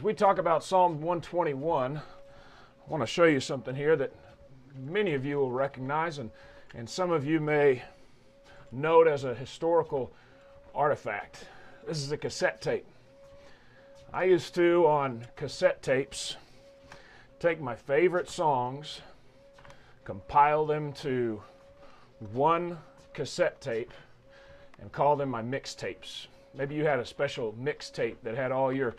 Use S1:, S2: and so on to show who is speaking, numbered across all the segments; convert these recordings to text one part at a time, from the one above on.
S1: As we talk about Psalm 121, I want to show you something here that many of you will recognize, and, and some of you may note as a historical artifact. This is a cassette tape. I used to, on cassette tapes, take my favorite songs, compile them to one cassette tape, and call them my mixtapes. Maybe you had a special mixtape that had all your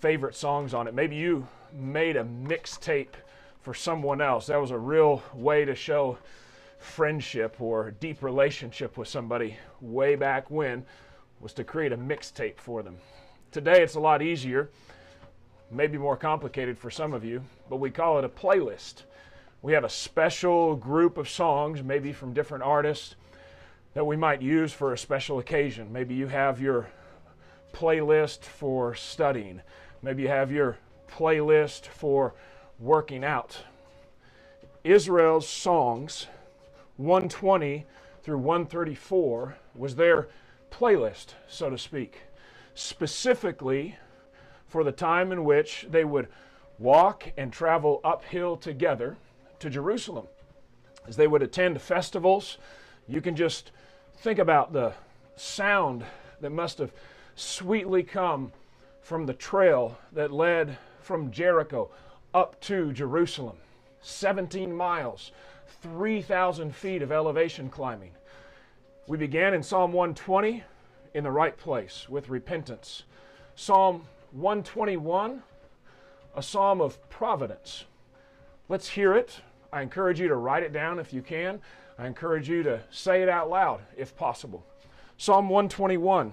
S1: favorite songs on it. Maybe you made a mixtape for someone else. That was a real way to show friendship or deep relationship with somebody way back when was to create a mixtape for them. Today it's a lot easier, maybe more complicated for some of you, but we call it a playlist. We have a special group of songs, maybe from different artists, that we might use for a special occasion. Maybe you have your playlist for studying. Maybe you have your playlist for working out. Israel's songs, 120 through 134, was their playlist, so to speak, specifically for the time in which they would walk and travel uphill together to Jerusalem. As they would attend festivals, you can just think about the sound that must have sweetly come from the trail that led from Jericho up to Jerusalem. 17 miles, 3,000 feet of elevation climbing. We began in Psalm 120 in the right place with repentance. Psalm 121, a psalm of providence. Let's hear it. I encourage you to write it down if you can. I encourage you to say it out loud if possible. Psalm 121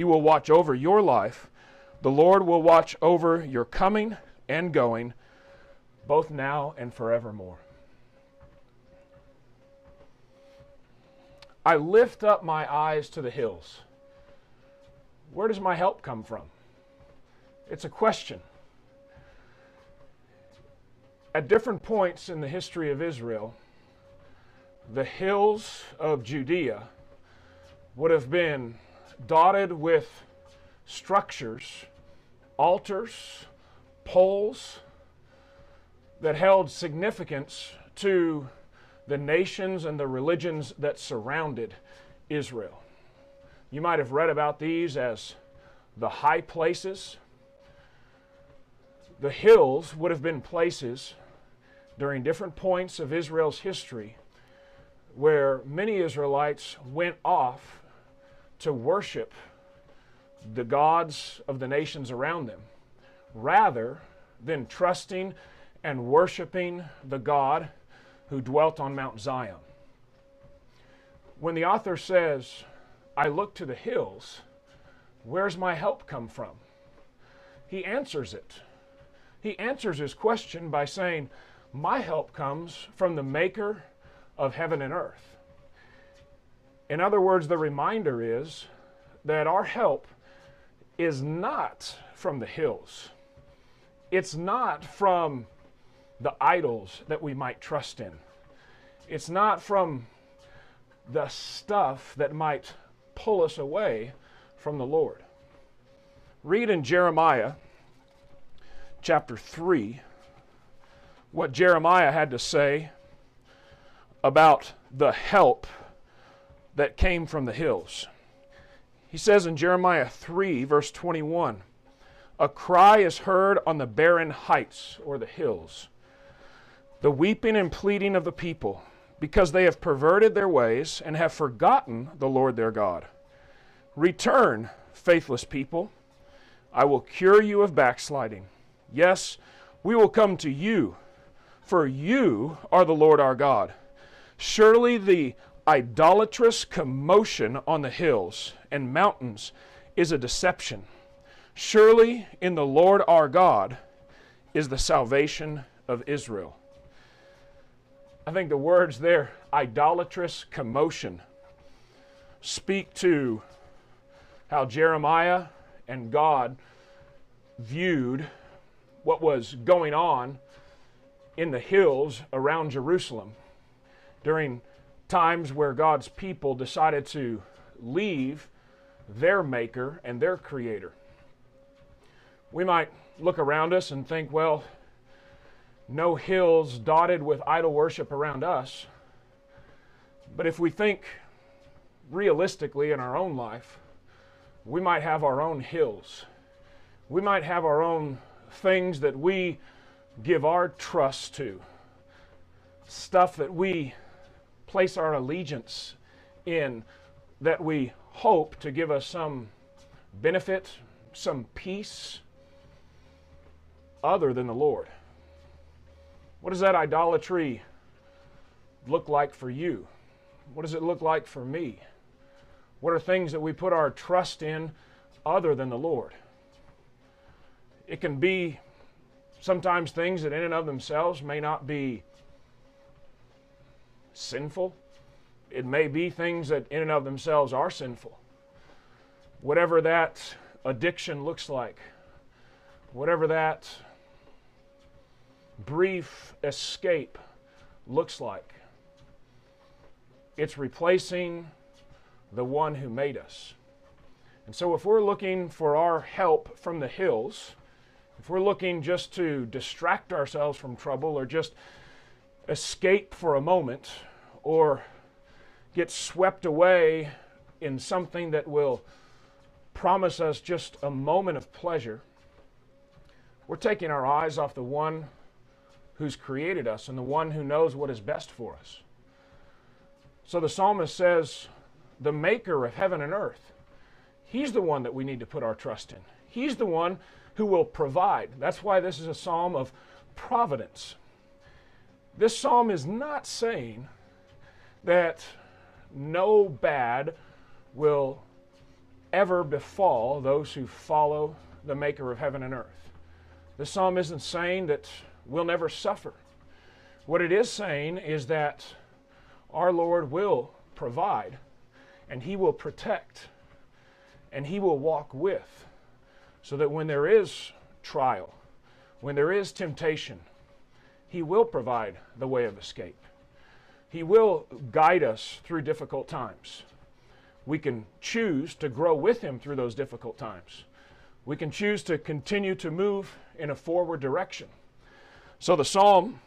S1: He will watch over your life. The Lord will watch over your coming and going, both now and forevermore. I lift up my eyes to the hills. Where does my help come from? It's a question. At different points in the history of Israel, the hills of Judea would have been dotted with structures, altars, poles that held significance to the nations and the religions that surrounded Israel. You might have read about these as the high places. The hills would have been places during different points of Israel's history where many Israelites went off to worship the gods of the nations around them rather than trusting and worshiping the God who dwelt on Mount Zion. When the author says, I look to the hills, where's my help come from? He answers it. He answers his question by saying, My help comes from the maker of heaven and earth. In other words, the reminder is that our help is not from the hills. It's not from the idols that we might trust in. It's not from the stuff that might pull us away from the Lord. Read in Jeremiah chapter 3 what Jeremiah had to say about the help that came from the hills. He says in Jeremiah 3, verse 21, a cry is heard on the barren heights or the hills, the weeping and pleading of the people, because they have perverted their ways and have forgotten the Lord their God. Return, faithless people. I will cure you of backsliding. Yes, we will come to you, for you are the Lord our God. Surely the idolatrous commotion on the hills and mountains is a deception Surely in the Lord our God is the salvation of Israel. I think the words there, idolatrous commotion, speak to how Jeremiah and God viewed what was going on in the hills around Jerusalem during times where God's people decided to leave their maker and their creator. We might look around us and think, well, no hills dotted with idol worship around us. But if we think realistically in our own life, we might have our own hills. We might have our own things that we give our trust to, stuff that we place our allegiance in, that we hope to give us some benefit, some peace other than the Lord. What does that idolatry look like for you? What does it look like for me? What are things that we put our trust in other than the Lord? It can be sometimes things that in and of themselves may not be sinful. It may be things that in and of themselves are sinful. Whatever that addiction looks like, whatever that brief escape looks like. It's replacing the one who made us. And so, if we're looking for our help from the hills, if we're looking just to distract ourselves from trouble or just escape for a moment or get swept away in something that will promise us just a moment of pleasure, we're taking our eyes off the one who's created us and the one who knows what is best for us. So the psalmist says, The maker of heaven and earth, he's the one that we need to put our trust in. He's the one who will provide. That's why this is a psalm of providence. This psalm is not saying that no bad will ever befall those who follow the maker of heaven and earth. The psalm isn't saying that we'll never suffer. What it is saying is that our Lord will provide and He will protect and He will walk with so that when there is trial, when there is temptation, He will provide the way of escape. He will guide us through difficult times. We can choose to grow with Him through those difficult times. We can choose to continue to move in a forward direction. So the psalm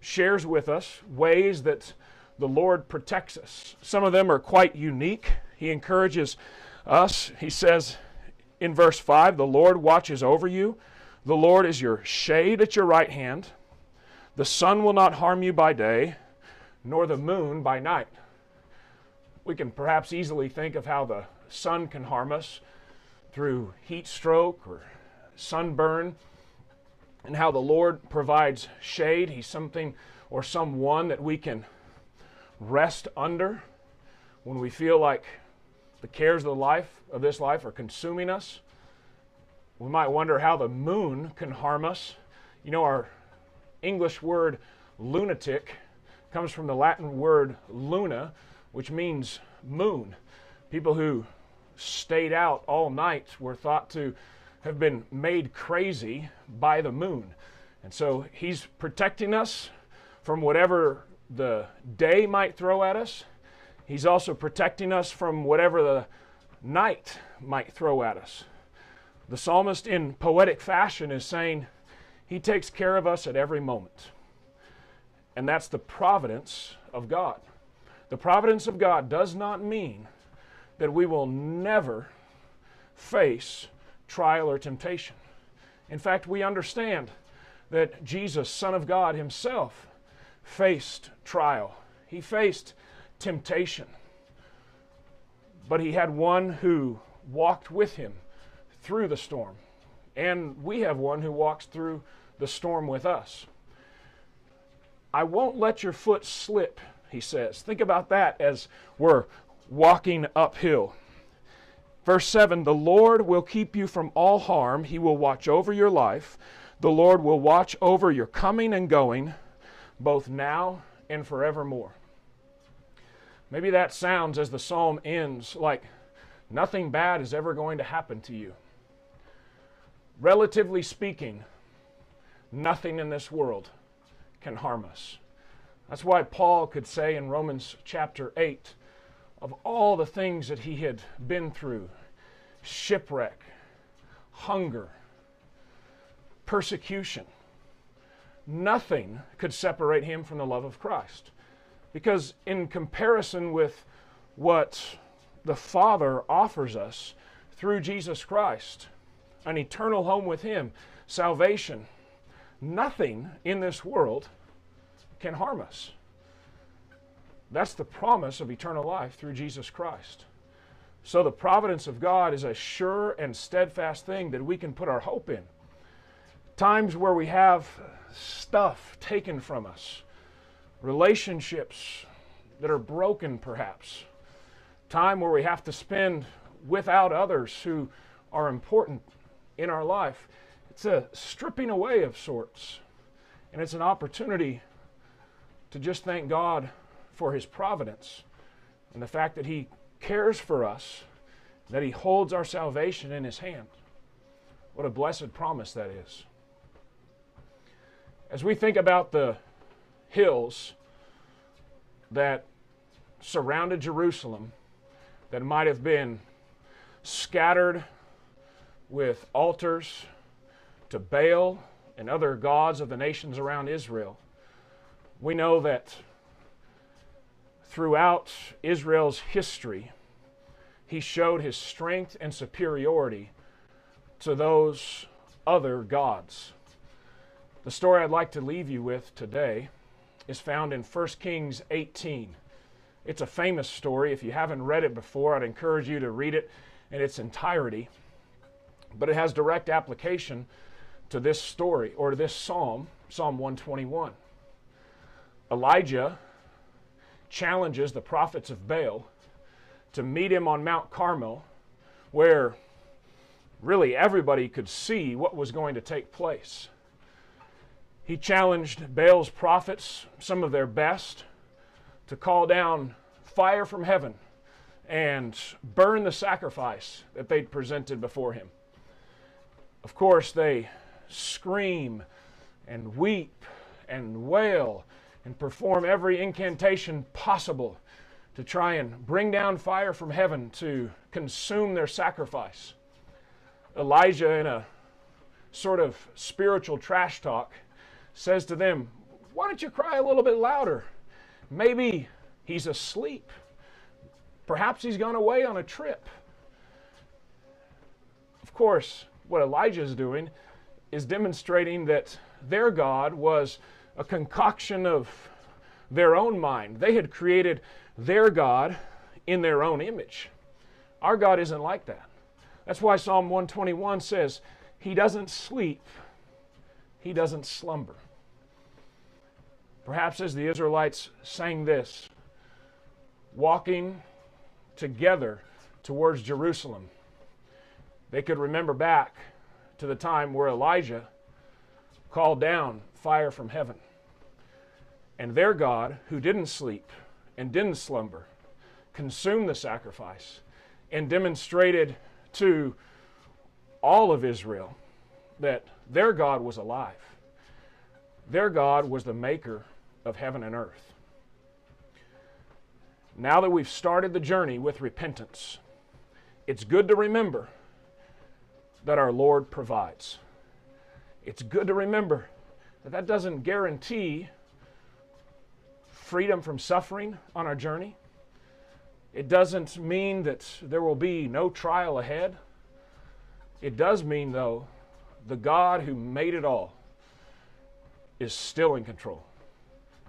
S1: shares with us ways that the Lord protects us. Some of them are quite unique. He encourages us. He says in verse 5 The Lord watches over you, the Lord is your shade at your right hand. The sun will not harm you by day, nor the moon by night. We can perhaps easily think of how the sun can harm us through heat stroke or sunburn and how the Lord provides shade. He's something or someone that we can rest under when we feel like the cares of the life of this life are consuming us. We might wonder how the moon can harm us. You know, our English word lunatic comes from the Latin word luna, which means moon. People who stayed out all night were thought to have been made crazy by the moon. And so he's protecting us from whatever the day might throw at us. He's also protecting us from whatever the night might throw at us. The psalmist, in poetic fashion, is saying he takes care of us at every moment. And that's the providence of God. The providence of God does not mean that we will never face trial or temptation. In fact, we understand that Jesus, Son of God Himself, faced trial, He faced temptation. But He had one who walked with Him through the storm. And we have one who walks through the storm with us. I won't let your foot slip, he says. Think about that as we're walking uphill. Verse 7 The Lord will keep you from all harm, He will watch over your life. The Lord will watch over your coming and going, both now and forevermore. Maybe that sounds as the psalm ends like nothing bad is ever going to happen to you. Relatively speaking, nothing in this world can harm us. That's why Paul could say in Romans chapter 8, of all the things that he had been through shipwreck, hunger, persecution nothing could separate him from the love of Christ. Because, in comparison with what the Father offers us through Jesus Christ, an eternal home with Him, salvation, nothing in this world can harm us. That's the promise of eternal life through Jesus Christ. So the providence of God is a sure and steadfast thing that we can put our hope in. Times where we have stuff taken from us, relationships that are broken perhaps, time where we have to spend without others who are important in our life. It's a stripping away of sorts, and it's an opportunity to just thank God for His providence and the fact that He cares for us, that He holds our salvation in His hand. What a blessed promise that is. As we think about the hills that surrounded Jerusalem, that might have been scattered with altars to Baal and other gods of the nations around Israel, we know that throughout Israel's history, he showed his strength and superiority to those other gods. The story I'd like to leave you with today is found in 1 Kings 18. It's a famous story. If you haven't read it before, I'd encourage you to read it in its entirety. But it has direct application to this story or this psalm, Psalm 121. Elijah challenges the prophets of Baal to meet him on Mount Carmel, where really everybody could see what was going to take place. He challenged Baal's prophets, some of their best, to call down fire from heaven and burn the sacrifice that they'd presented before him. Of course, they scream and weep and wail and perform every incantation possible to try and bring down fire from heaven to consume their sacrifice. Elijah, in a sort of spiritual trash talk, says to them, Why don't you cry a little bit louder? Maybe he's asleep. Perhaps he's gone away on a trip. Of course, what Elijah is doing is demonstrating that their God was a concoction of their own mind. They had created their God in their own image. Our God isn't like that. That's why Psalm 121 says, He doesn't sleep he doesn't slumber. Perhaps as the Israelites sang this, walking together towards Jerusalem, they could remember back to the time where Elijah called down fire from heaven. And their God, who didn't sleep and didn't slumber, consumed the sacrifice and demonstrated to all of Israel that their God was alive. Their God was the maker of heaven and earth. Now that we've started the journey with repentance, it's good to remember that our Lord provides. It's good to remember that that doesn't guarantee freedom from suffering on our journey. It doesn't mean that there will be no trial ahead. It does mean, though, the God who made it all is still in control.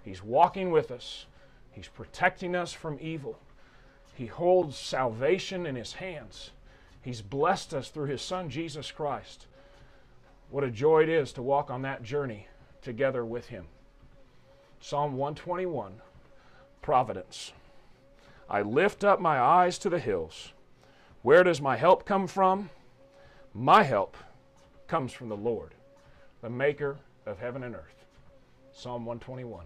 S1: He's walking with us, He's protecting us from evil. He holds salvation in His hands. He's blessed us through His Son, Jesus Christ. What a joy it is to walk on that journey together with Him. Psalm 121 Providence. I lift up my eyes to the hills. Where does my help come from? My help comes from the Lord, the maker of heaven and earth. Psalm 121.